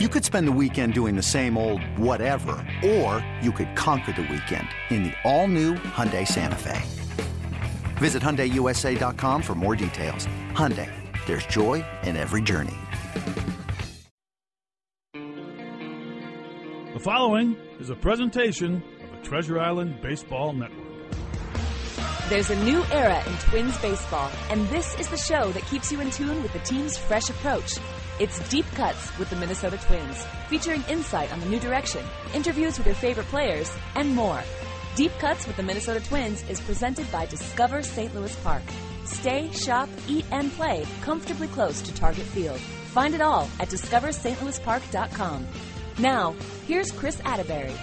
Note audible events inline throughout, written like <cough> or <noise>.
You could spend the weekend doing the same old whatever, or you could conquer the weekend in the all-new Hyundai Santa Fe. Visit HyundaiUSA.com for more details. Hyundai, there's joy in every journey. The following is a presentation of the Treasure Island Baseball Network. There's a new era in Twins baseball, and this is the show that keeps you in tune with the team's fresh approach. It's Deep Cuts with the Minnesota Twins, featuring insight on the new direction, interviews with your favorite players, and more. Deep Cuts with the Minnesota Twins is presented by Discover St. Louis Park. Stay, shop, eat, and play comfortably close to Target Field. Find it all at discoverstlouispark.com. Now, here's Chris Atterbury.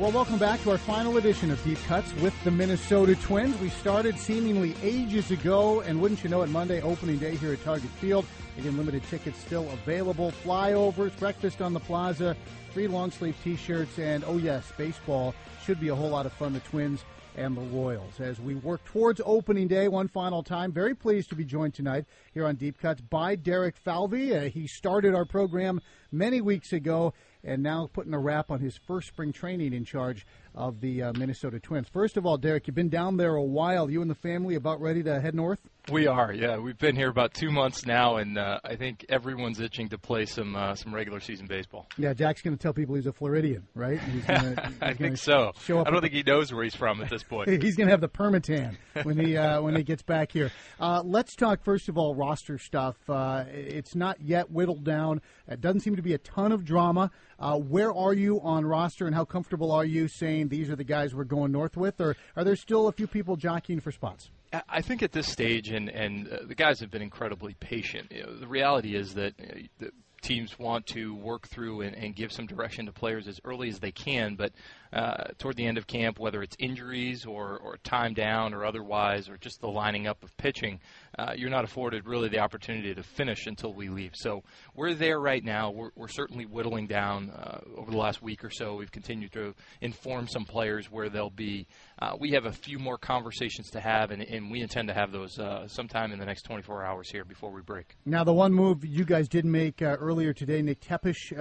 Well, welcome back to our final edition of Deep Cuts with the Minnesota Twins. We started seemingly ages ago, and wouldn't you know it, Monday, opening day here at Target Field. Again, limited tickets still available. Flyovers, breakfast on the plaza, free long sleeve t shirts, and oh, yes, baseball should be a whole lot of fun. The Twins and the Royals. As we work towards opening day one final time, very pleased to be joined tonight here on Deep Cuts by Derek Falvey. Uh, he started our program many weeks ago and now putting a wrap on his first spring training in charge of the uh, Minnesota Twins. First of all, Derek, you've been down there a while. You and the family about ready to head north? We are, yeah. We've been here about two months now, and uh, I think everyone's itching to play some uh, some regular season baseball. Yeah, Jack's going to tell people he's a Floridian, right? He's gonna, <laughs> he's I think so. Show up I don't think he knows where he's from at this point. <laughs> he's going to have the permatan when he uh, when he gets back here. Uh, let's talk first of all roster stuff. Uh, it's not yet whittled down. It doesn't seem to be a ton of drama. Uh, where are you on roster, and how comfortable are you saying these are the guys we're going north with, or are there still a few people jockeying for spots? I think at this stage, and and uh, the guys have been incredibly patient. You know, the reality is that know, the teams want to work through and, and, give some direction to players as early as they can, but uh, toward the end of camp, whether it's injuries or, or time down or otherwise, or just the lining up of pitching, uh, you're not afforded really the opportunity to finish until we leave. So we're there right now. We're, we're certainly whittling down uh, over the last week or so. We've continued to inform some players where they'll be. Uh, we have a few more conversations to have, and, and we intend to have those uh, sometime in the next 24 hours here before we break. Now, the one move you guys did make uh, earlier today, Nick Tepesch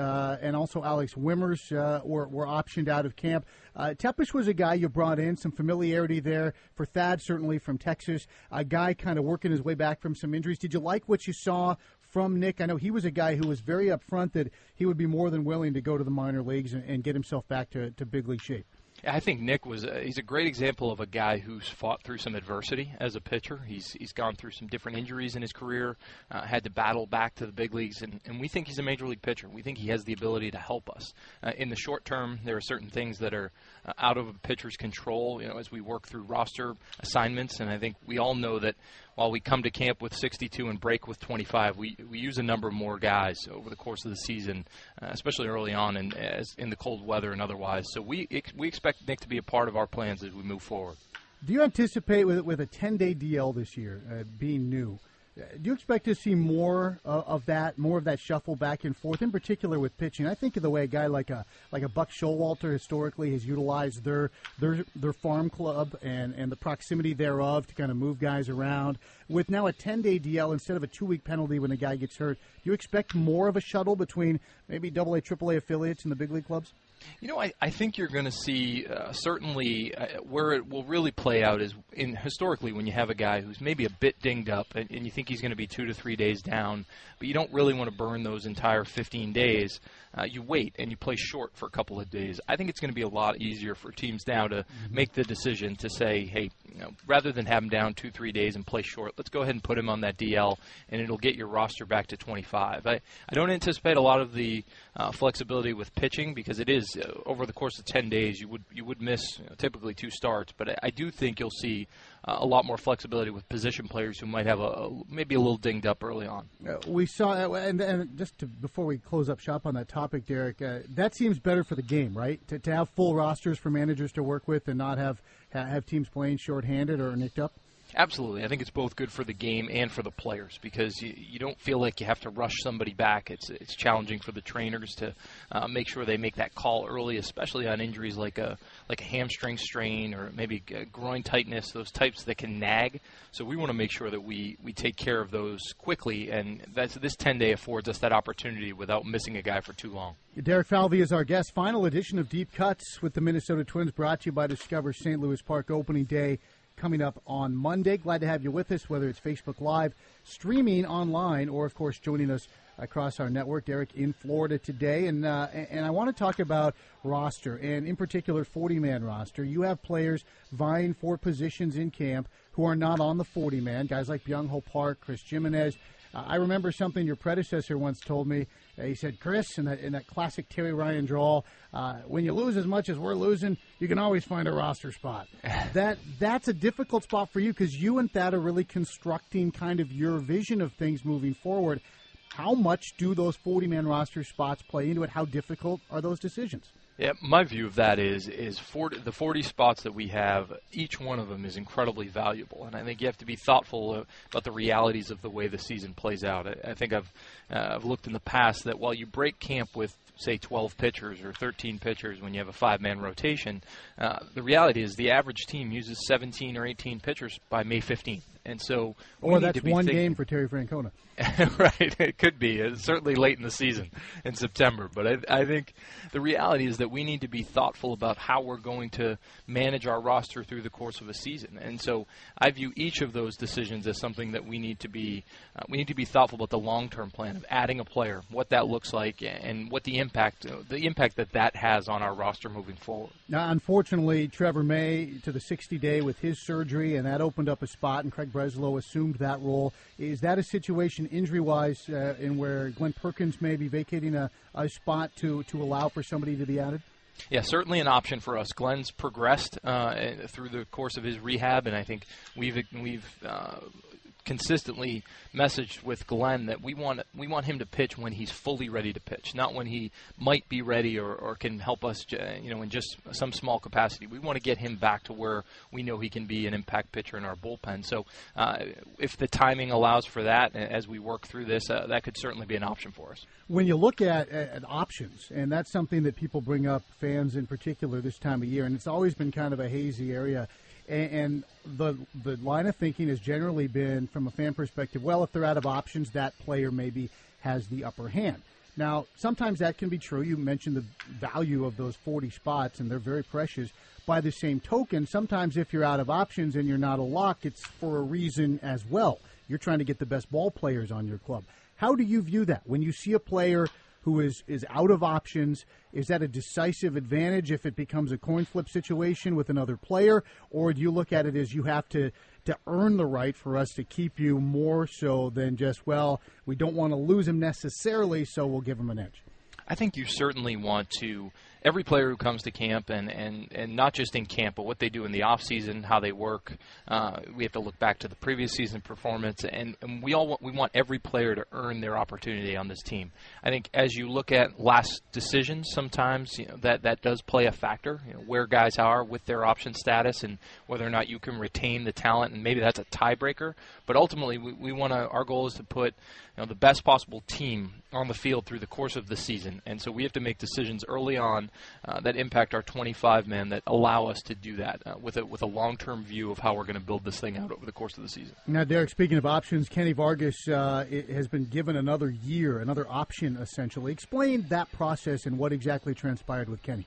and also Alex Wimmers were, were optioned out of camp camp. Uh, Tepesch was a guy you brought in, some familiarity there for Thad, certainly from Texas. A guy kind of working his way back from some injuries. Did you like what you saw from Nick? I know he was a guy who was very upfront that he would be more than willing to go to the minor leagues and, and get himself back to, to big league shape. I think Nick was a, he's a great example of a guy who's fought through some adversity as a pitcher. He's he's gone through some different injuries in his career, uh, had to battle back to the big leagues, and, and we think he's a major league pitcher. We think he has the ability to help us. Uh, in the short term, there are certain things that are uh, out of a pitcher's control, you know, as we work through roster assignments, and I think we all know that while we come to camp with 62 and break with 25, we, we use a number more guys over the course of the season, uh, especially early on and as in the cold weather and otherwise. So we we expect Nick to be a part of our plans as we move forward. Do you anticipate with with a 10 day DL this year uh, being new? Do you expect to see more uh, of that, more of that shuffle back and forth, in particular with pitching? I think of the way a guy like a like a Buck Showalter historically has utilized their their their farm club and and the proximity thereof to kind of move guys around. With now a 10 day DL instead of a two week penalty when a guy gets hurt, do you expect more of a shuttle between maybe Double A, Triple A affiliates and the big league clubs? You know, I, I think you're going to see uh, certainly uh, where it will really play out is in historically when you have a guy who's maybe a bit dinged up and, and you think he's going to be two to three days down, but you don't really want to burn those entire 15 days. Uh, you wait and you play short for a couple of days. I think it's going to be a lot easier for teams now to mm-hmm. make the decision to say, hey, you know, rather than have him down two three days and play short, let's go ahead and put him on that DL, and it'll get your roster back to 25. I, I don't anticipate a lot of the uh, flexibility with pitching because it is uh, over the course of 10 days you would you would miss you know, typically two starts, but I, I do think you'll see uh, a lot more flexibility with position players who might have a, a maybe a little dinged up early on. Uh, we saw, uh, and, and just to, before we close up shop on that topic, Derek, uh, that seems better for the game, right? To, to have full rosters for managers to work with and not have have teams playing shorthanded or nicked up. Absolutely. I think it's both good for the game and for the players because you, you don't feel like you have to rush somebody back. It's it's challenging for the trainers to uh, make sure they make that call early, especially on injuries like a like a hamstring strain or maybe groin tightness, those types that can nag. So we want to make sure that we, we take care of those quickly, and that's, this 10 day affords us that opportunity without missing a guy for too long. Derek Falvey is our guest. Final edition of Deep Cuts with the Minnesota Twins, brought to you by Discover St. Louis Park opening day coming up on Monday. Glad to have you with us, whether it's Facebook Live, streaming online, or, of course, joining us across our network. Derek in Florida today, and uh, and I want to talk about roster, and in particular, 40 man roster. You have players vying for positions in camp who are not on the 40 man, guys like Byung Ho Park, Chris Gimenez. Uh, I remember something your predecessor once told me. Uh, he said, Chris, in that, in that classic Terry Ryan drawl, uh, when you lose as much as we're losing, you can always find a roster spot. <laughs> that That's a difficult spot for you because you and Thad are really constructing kind of your vision of things moving forward. How much do those 40 man roster spots play into it? How difficult are those decisions? Yeah, my view of that is is 40, the 40 spots that we have, each one of them is incredibly valuable, and I think you have to be thoughtful about the realities of the way the season plays out. I, I think I've uh, I've looked in the past that while you break camp with say 12 pitchers or 13 pitchers when you have a five-man rotation, uh, the reality is the average team uses 17 or 18 pitchers by May 15th, and so or that's one thinking, game for Terry Francona. <laughs> right, it could be. It's certainly late in the season in September, but I, I think the reality is that we need to be thoughtful about how we're going to manage our roster through the course of a season. And so I view each of those decisions as something that we need to be uh, we need to be thoughtful about the long-term plan of adding a player, what that looks like, and what the impact the impact that that has on our roster moving forward. Now, unfortunately, Trevor May to the 60 day with his surgery, and that opened up a spot, and Craig Breslow assumed that role. Is that a situation injury wise uh, in where Glenn Perkins may be vacating a, a spot to, to allow for somebody to be added? Yeah, certainly an option for us. Glenn's progressed uh, through the course of his rehab, and I think we've we've uh, consistently messaged with Glenn that we want we want him to pitch when he's fully ready to pitch, not when he might be ready or, or can help us, you know, in just some small capacity. We want to get him back to where we know he can be an impact pitcher in our bullpen. So, uh, if the timing allows for that, as we work through this, uh, that could certainly be an option for us. When you look at, at options, and that's something that people bring up, fans in particular, this time of year, and it's always been kind of a hazy area and, the the line of thinking has generally been from a fan perspective. Well, if they're out of options, that player maybe has the upper hand. Now, sometimes that can be true. You mentioned the value of those 40 spots, and they're very precious. By the same token, sometimes if you're out of options and you're not a lock, it's for a reason as well. You're trying to get the best ball players on your club. How do you view that when you see a player who is, is out of options. Is that a decisive advantage if it becomes a coin flip situation with another player? Or do you look at it as you have to, to earn the right for us to keep you more so than just, well, we don't want to lose him necessarily, so we'll give him an edge? I think you certainly want to every player who comes to camp and, and, and not just in camp, but what they do in the off season, how they work. Uh, we have to look back to the previous season performance, and, and we all want, we want every player to earn their opportunity on this team. I think as you look at last decisions, sometimes you know, that that does play a factor. You know, where guys are with their option status and whether or not you can retain the talent, and maybe that's a tiebreaker. But ultimately, we, we want to. Our goal is to put you know, the best possible team on the field through the course of the season, and so we have to make decisions early on uh, that impact our 25 men that allow us to do that uh, with a with a long term view of how we're going to build this thing out over the course of the season. Now, Derek, speaking of options, Kenny Vargas uh, has been given another year, another option essentially. Explain that process and what exactly transpired with Kenny.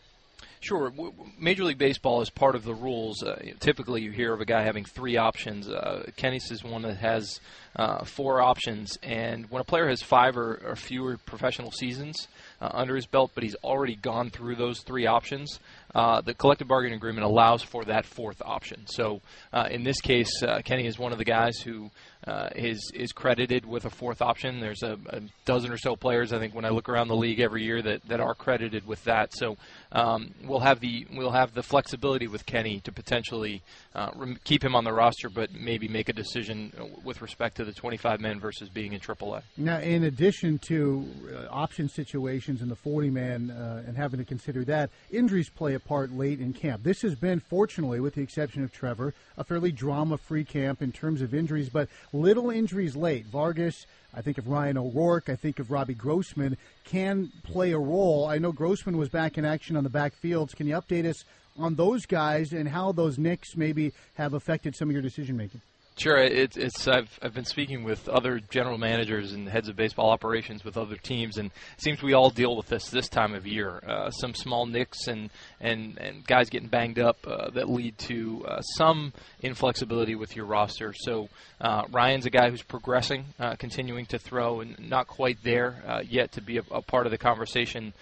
Sure. Major League Baseball is part of the rules. Uh, typically, you hear of a guy having three options. Uh, Kenny's is one that has uh, four options, and when a player has five or, or fewer professional seasons uh, under his belt, but he's already gone through those three options, uh, the collective bargaining agreement allows for that fourth option. So, uh, in this case, Kenny is one of the guys who uh, is is credited with a fourth option. There's a, a, dozen or so players I think when I look around the league every year that, that are credited with that. So um, we'll have the we'll have the flexibility with Kenny to potentially uh, rem- keep him on the roster, but maybe make a decision with respect to the 25 men versus being in AAA. Now, in addition to uh, option situations in the 40 man uh, and having to consider that, injuries play a part late in camp. This has been, fortunately, with the exception of Trevor, a fairly drama free camp in terms of injuries, but little injuries late. Vargas, I think of Ryan O'Rourke, I think of Robbie Grossman, can play a role. I know Grossman was back in action on the backfields. Can you update us on those guys and how those nicks maybe have affected some of your decision making? Sure, it's, it's I've I've been speaking with other general managers and heads of baseball operations with other teams, and it seems we all deal with this this time of year. Uh, some small nicks and and and guys getting banged up uh, that lead to uh, some inflexibility with your roster. So uh, Ryan's a guy who's progressing, uh, continuing to throw, and not quite there uh, yet to be a, a, part of the conversation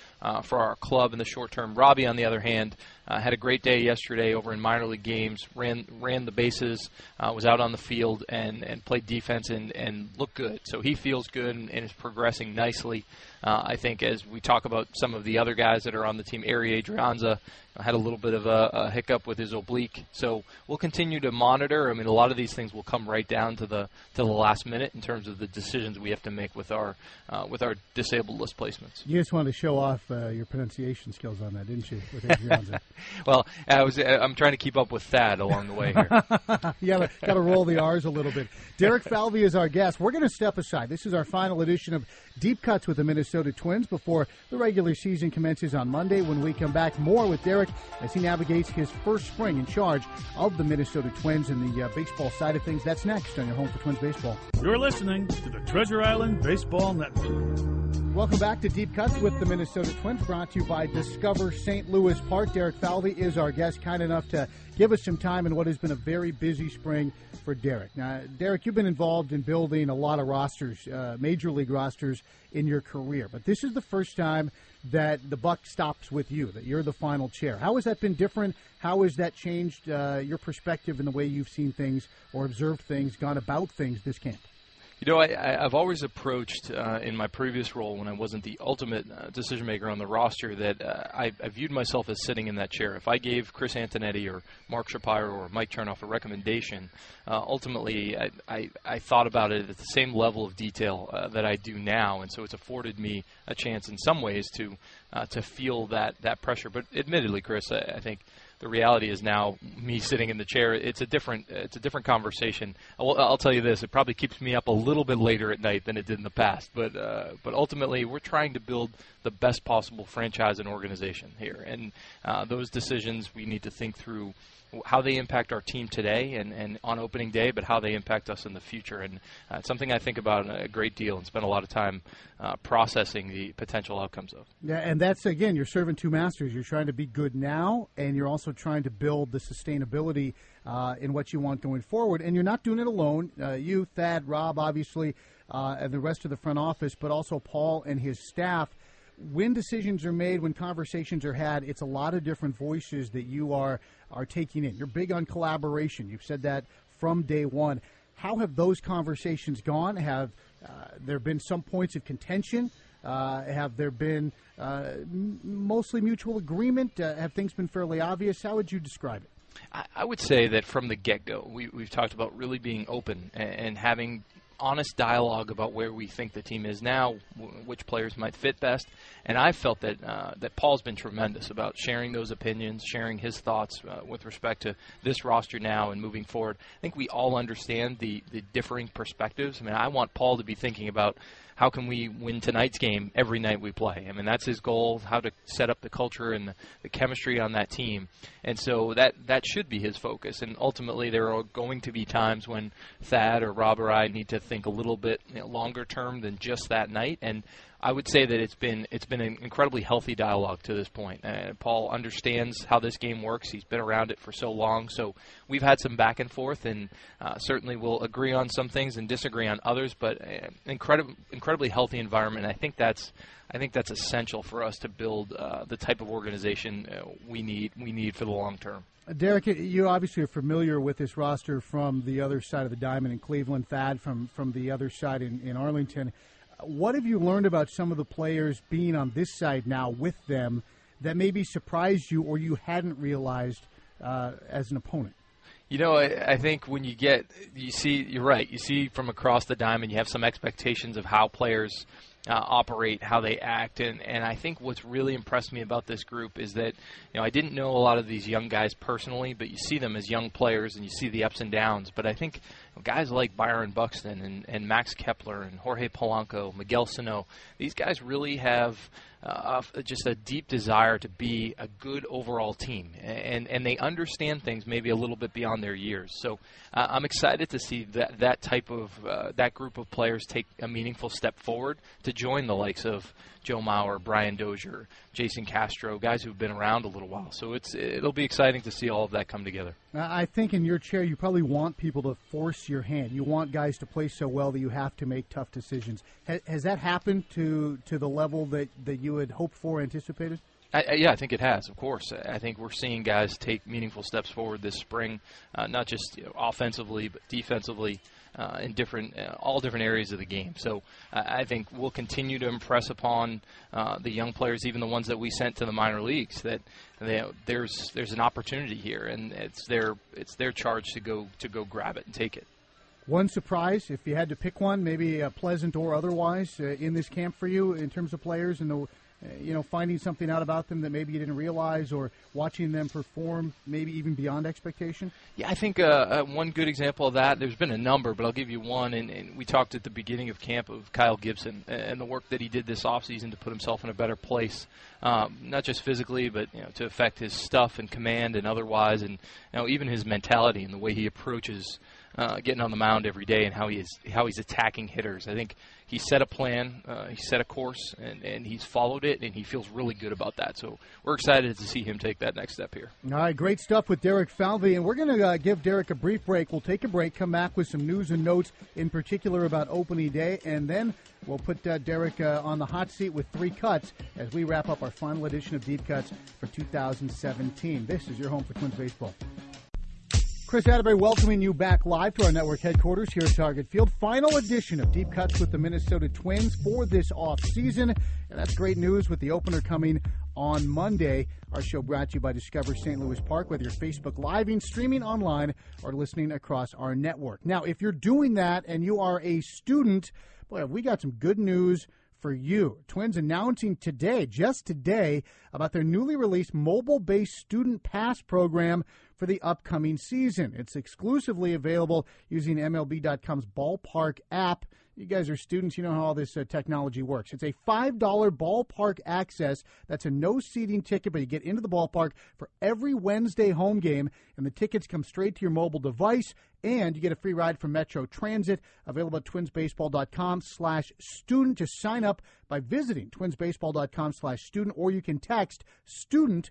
for our club in the short term. Robbie, on the other hand, had a great day yesterday over in minor league games. ran ran the bases, uh, was out on the field and, and played defense and, and looked good. So he feels good and, and is progressing nicely. Uh, I think as we talk about some of the other guys that are on the team, Ehire Adrianza had a little bit of a, a, hiccup with his oblique. So we'll continue to monitor. I mean, a lot of these things will come right down to the to the last minute in terms of the decisions we have to make with our uh, with our disabled list placements. You just wanted to show off uh, your pronunciation skills on that, didn't you? With Adrianza? <laughs> well, I was I'm trying to keep up with Thad along the way here. <laughs> yeah, got to roll the R's a little bit. Derek Falvey is our guest. We're going to step aside. This is our final edition of Deep Cuts with the Minnesota Twins before the regular season commences on Monday. When we come back, more with Derek as he navigates his first spring in charge of the Minnesota Twins and the uh, baseball side of things. That's next on your home for Twins baseball. You're listening to the Treasure Island Baseball Network. Welcome back to Deep Cuts with the Minnesota Twins, brought to you by Discover St. Louis Park. Derek Falvey is our guest, kind enough to give us some time in what has been a very busy spring for Derek. Now, Derek, you've been involved in building a lot of rosters, uh, major league rosters, in your career, but this is the first time that the buck stops with you, that you're the final chair. How has that been different? How has that changed uh, your perspective in the way you've seen things or observed things, gone about things this camp? You know, I, have always approached uh, in my previous role when I wasn't the ultimate uh, decision maker on the roster that uh, I, I, viewed myself as sitting in that chair. If I gave Chris Antonetti or Mark Shapiro or Mike Chernoff a recommendation, uh, ultimately I, I, I, thought about it at the same level of detail uh, that I do now, and so it's afforded me a chance in some ways to to feel that that pressure. But admittedly, Chris, I, I think the reality is now me sitting in the chair. It's a different it's a different conversation. I'll, I'll, tell you this: it probably keeps me up a little bit later at night than it did in the past. But uh, but ultimately, we're trying to build the best possible franchise and organization here, and uh, those decisions we need to think through how they impact our team today and, and on opening day, but how they impact us in the future. And uh, it's something I think about a great deal and spend a lot of time uh, processing the potential outcomes of. Yeah, and that's again, you're serving two masters. You're trying to be good now, and you're also trying to build the sustainability uh, in what you want going forward. And you're not doing it alone. Uh, you, Thad, Rob, obviously, uh, and the rest of the front office, but also Paul and his staff when decisions are made, when conversations are had, it's a lot of different voices that you are are taking in. You're big on collaboration. You've said that from day one. How have those conversations gone? Have uh, there been some points of contention? Uh, have there been uh, mostly mutual agreement? Uh, have things been fairly obvious? How would you describe it? I, I would say that from the get go, we, have talked about really being open and, and having honest dialogue about where we think the team is now, w- which players might fit best. And I've felt that uh, that Paul's been tremendous about sharing those opinions, sharing his thoughts uh, with respect to this roster now and moving forward. I think we all understand the the differing perspectives. I mean, I want Paul to be thinking about how can we win tonight's game every night we play? I mean, that's his goal, how to set up the culture and the, the chemistry on that team. And so that, that should be his focus. And ultimately, there are going to be times when Thad or Rob or I need to think a little bit you know, longer term than just that night. And I would say that it's been it's been an incredibly healthy dialogue to this point. Uh, Paul understands how this game works. He's been around it for so long, so we've had some back and forth, and uh, certainly we'll agree on some things and disagree on others. But uh, incredibly incredibly healthy environment. I think that's I think that's essential for us to build uh, the type of organization uh, we need we need for the long term. Derek, you obviously are familiar with this roster from the other side of the diamond in Cleveland. Thad from from the other side in, in Arlington. What have you learned about some of the players being on this side now with them that maybe surprised you or you hadn't realized uh, as an opponent? You know, I, I think when you get, you see, you're right. You see from across the diamond, you have some expectations of how players uh, operate, how they act, and and I think what's really impressed me about this group is that you know I didn't know a lot of these young guys personally, but you see them as young players and you see the ups and downs. But I think guys like Byron Buxton and, and Max Kepler and Jorge Polanco, Miguel Sano, these guys really have uh, just a deep desire to be a good overall team, and and they understand things maybe a little bit beyond their years. So uh, I'm excited to see that that type of uh, that group of players take a meaningful step forward to join the likes of Joe Mauer, Brian Dozier, Jason Castro, guys who've been around a little while. So it's it'll be exciting to see all of that come together. I think in your chair, you probably want people to force your hand. You want guys to play so well that you have to make tough decisions. Has, has that happened to to the level that that you had hoped for, anticipated? I, yeah, I think it has. Of course, I think we're seeing guys take meaningful steps forward this spring, uh, not just you know, offensively but defensively uh, in different, uh, all different areas of the game. So uh, I think we'll continue to impress upon uh, the young players, even the ones that we sent to the minor leagues, that they, there's there's an opportunity here, and it's their it's their charge to go to go grab it and take it. One surprise, if you had to pick one, maybe pleasant or otherwise, uh, in this camp for you in terms of players and the you know, finding something out about them that maybe you didn't realize, or watching them perform, maybe even beyond expectation? Yeah, I think uh, uh, one good example of that. There's been a number, but I'll give you one. And, and, we talked at the beginning of camp of Kyle Gibson and the work that he did this offseason to put himself in a better place, um, not just physically, but you know, to affect his stuff and command and otherwise, and you know, even his mentality and the way he approaches uh, getting on the mound every day and how he is how he's attacking hitters. I think he set a plan, uh, he set a course, and, and he's followed it, and he feels really good about that. So we're excited to see him take that next step here. All right, great stuff with Derek Falvey, and we're going to uh, give Derek a brief break. We'll take a break, come back with some news and notes, in particular about opening day, and then we'll put uh, Derek uh, on the hot seat with three cuts as we wrap up our final edition of Deep Cuts for 2017. This is your home for Twins baseball. Chris Atterbury welcoming you back live to our network headquarters here at Target Field. Final edition of Deep Cuts with the Minnesota Twins for this off season. And that's great news with the opener coming on Monday. Our show brought to you by Discover St. Louis Park, whether you're Facebook Living, streaming online, or listening across our network. Now, if you're doing that and you are a student, boy, we got some good news for you. Twins announcing today, just today, about their newly released mobile based student pass program for the upcoming season. It's exclusively available using MLB.com's ballpark app. You guys are students, you know how all this uh, technology works. It's a $5 ballpark access. That's a no seating ticket, but you get into the ballpark for every Wednesday home game, and the tickets come straight to your mobile device, and you get a free ride from Metro Transit, available at twinsbaseball.com slash student to sign up by visiting twinsbaseball.com slash student, or you can text student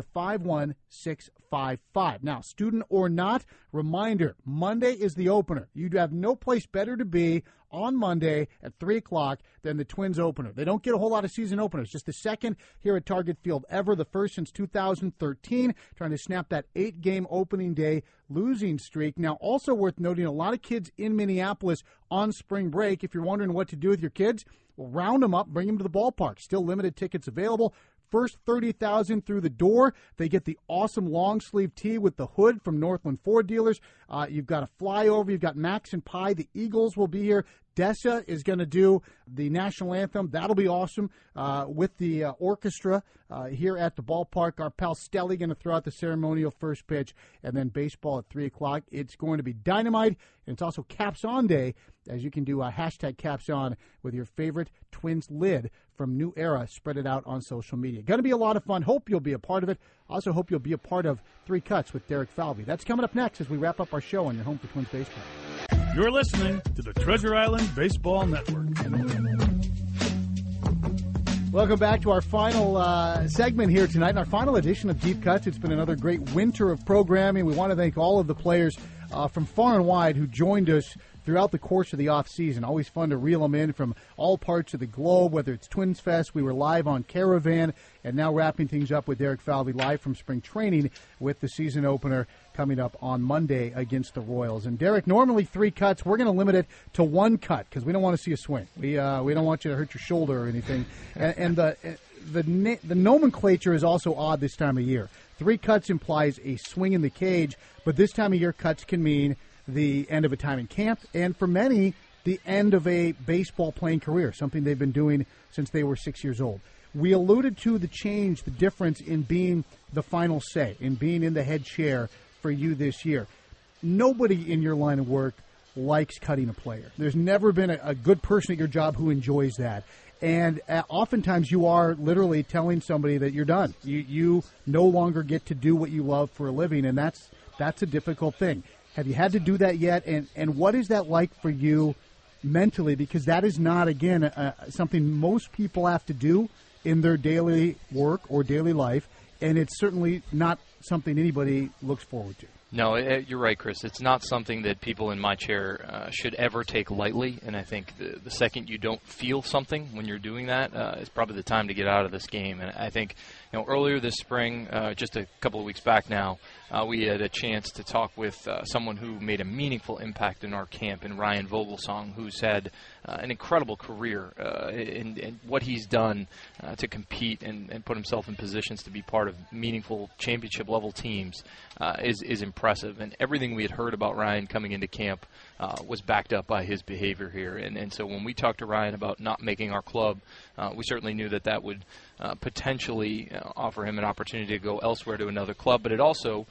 to 51655. Now, student or not, reminder Monday is the opener. You'd have no place better to be on Monday at 3 o'clock than the Twins opener. They don't get a whole lot of season openers. Just the second here at Target Field ever, the first since 2013, trying to snap that eight game opening day losing streak. Now, also worth noting, a lot of kids in Minneapolis on spring break. If you're wondering what to do with your kids, well, round them up, bring them to the ballpark. Still limited tickets available. First 30,000 through the door, they get the awesome long sleeve tee with the hood from Northland Ford dealers. Uh, you've got a flyover. You've got Max and Pie. The Eagles will be here. Dessa is going to do the national anthem. That'll be awesome uh, with the uh, orchestra uh, here at the ballpark. Our pal Stelly going to throw out the ceremonial first pitch, and then baseball at 3 o'clock. It's going to be dynamite, and it's also Caps On Day, as you can do a hashtag Caps On with your favorite Twins lid from New Era. Spread it out on social media. Going to be a lot of fun. Hope you'll be a part of it. Also, hope you'll be a part of Three Cuts with Derek Falvey. That's coming up next as we wrap up our show on your home for Twins Baseball. You're listening to the Treasure Island Baseball Network. Welcome back to our final uh, segment here tonight, our final edition of Deep Cuts. It's been another great winter of programming. We want to thank all of the players uh, from far and wide who joined us throughout the course of the off season. Always fun to reel them in from all parts of the globe, whether it's Twins Fest. We were live on Caravan, and now wrapping things up with Derek Falvey live from spring training with the season opener coming up on Monday against the Royals. And Derek, normally three cuts. We're going to limit it to one cut because we don't want to see a swing. We uh, we don't want you to hurt your shoulder or anything. <laughs> and, and the the the nomenclature is also odd this time of year. Three cuts implies a swing in the cage, but this time of year, cuts can mean the end of a time in camp, and for many, the end of a baseball playing career, something they've been doing since they were six years old. We alluded to the change, the difference in being the final say, in being in the head chair for you this year. Nobody in your line of work likes cutting a player. There's never been a, a good person at your job who enjoys that. And uh, oftentimes you are literally telling somebody that you're done. You, you no longer get to do what you love for a living, and that's that's a difficult thing. Have you had to do that yet? And and what is that like for you mentally? Because that is not again uh, something most people have to do in their daily work or daily life, and it's certainly not something anybody looks forward to. No, it, you're right, Chris. It's not something that people in my chair uh, should ever take lightly. And I think the, the second you don't feel something when you're doing that uh, is probably the time to get out of this game. And I think you know, earlier this spring, uh, just a couple of weeks back now, uh, we had a chance to talk with uh, someone who made a meaningful impact in our camp, in Ryan Vogelsong, who's had uh, an incredible career uh, in, in, what he's done uh, to compete and, and, put himself in positions to be part of meaningful championship level teams is is impressive. And everything we had heard about Ryan coming into camp was backed up by his behavior here. And and so when we talked to Ryan about not making our club, we certainly knew that that would potentially uh, offer him an opportunity to go elsewhere to another club, but it also uh,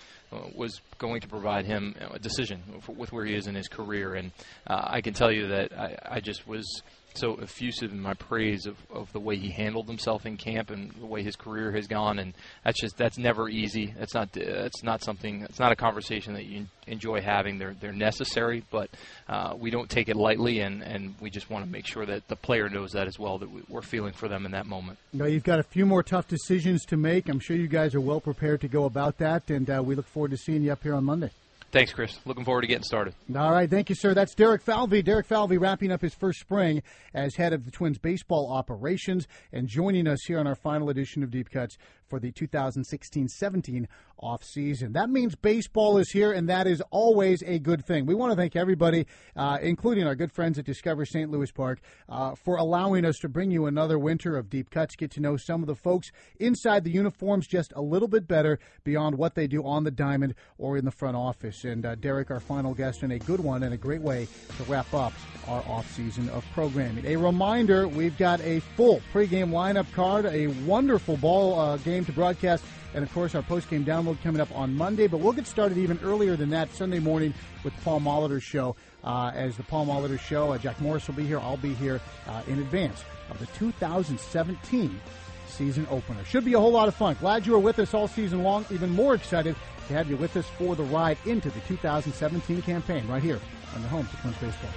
was going to provide him a decision with where he is in his career. And uh, I can tell you that I, I just was so effusive in my praise of, of the way he handled himself in camp and the way his career has gone. And that's just that's never easy. That's not that's not something. It's not a conversation that you enjoy having. They're they're necessary, but uh, we don't take it lightly, and, and we just want to make sure that the player knows that as well. That we're feeling for them in that moment. Now you've got a few more tough decisions to make. I'm sure you guys are well prepared to go about that, and uh, we look forward to seeing you up here on Monday. Thanks, Chris. Looking forward to getting started. All right. Thank you, sir. That's Derek Falvey. Derek Falvey wrapping up his first spring as head of the Twins baseball operations and joining us here on our final edition of Deep Cuts for the 2016-17 off season. That means baseball is here, and that is always a good thing. We want to thank everybody, uh, including our good friends at Discover St. Louis Park, uh, for allowing us to bring you another winter of deep cuts. Get to know some of the folks inside the uniforms just a little bit better beyond what they do on the diamond or in the front office. And uh, Derek, our final guest, and a good one and a great way to wrap up our off season of programming. A reminder: we've got a full pregame lineup card, a wonderful ball uh, game game to broadcast, and of course our post-game download coming up on Monday. But we'll get started even earlier than that Sunday morning with Paul Molitor Show. Uh, as the Paul Molitor Show, uh, Jack Morris will be here. I'll be here uh, in advance of the 2017 season opener. Should be a whole lot of fun. Glad you were with us all season long. Even more excited to have you with us for the ride into the 2017 campaign right here on the home to Twins Baseball.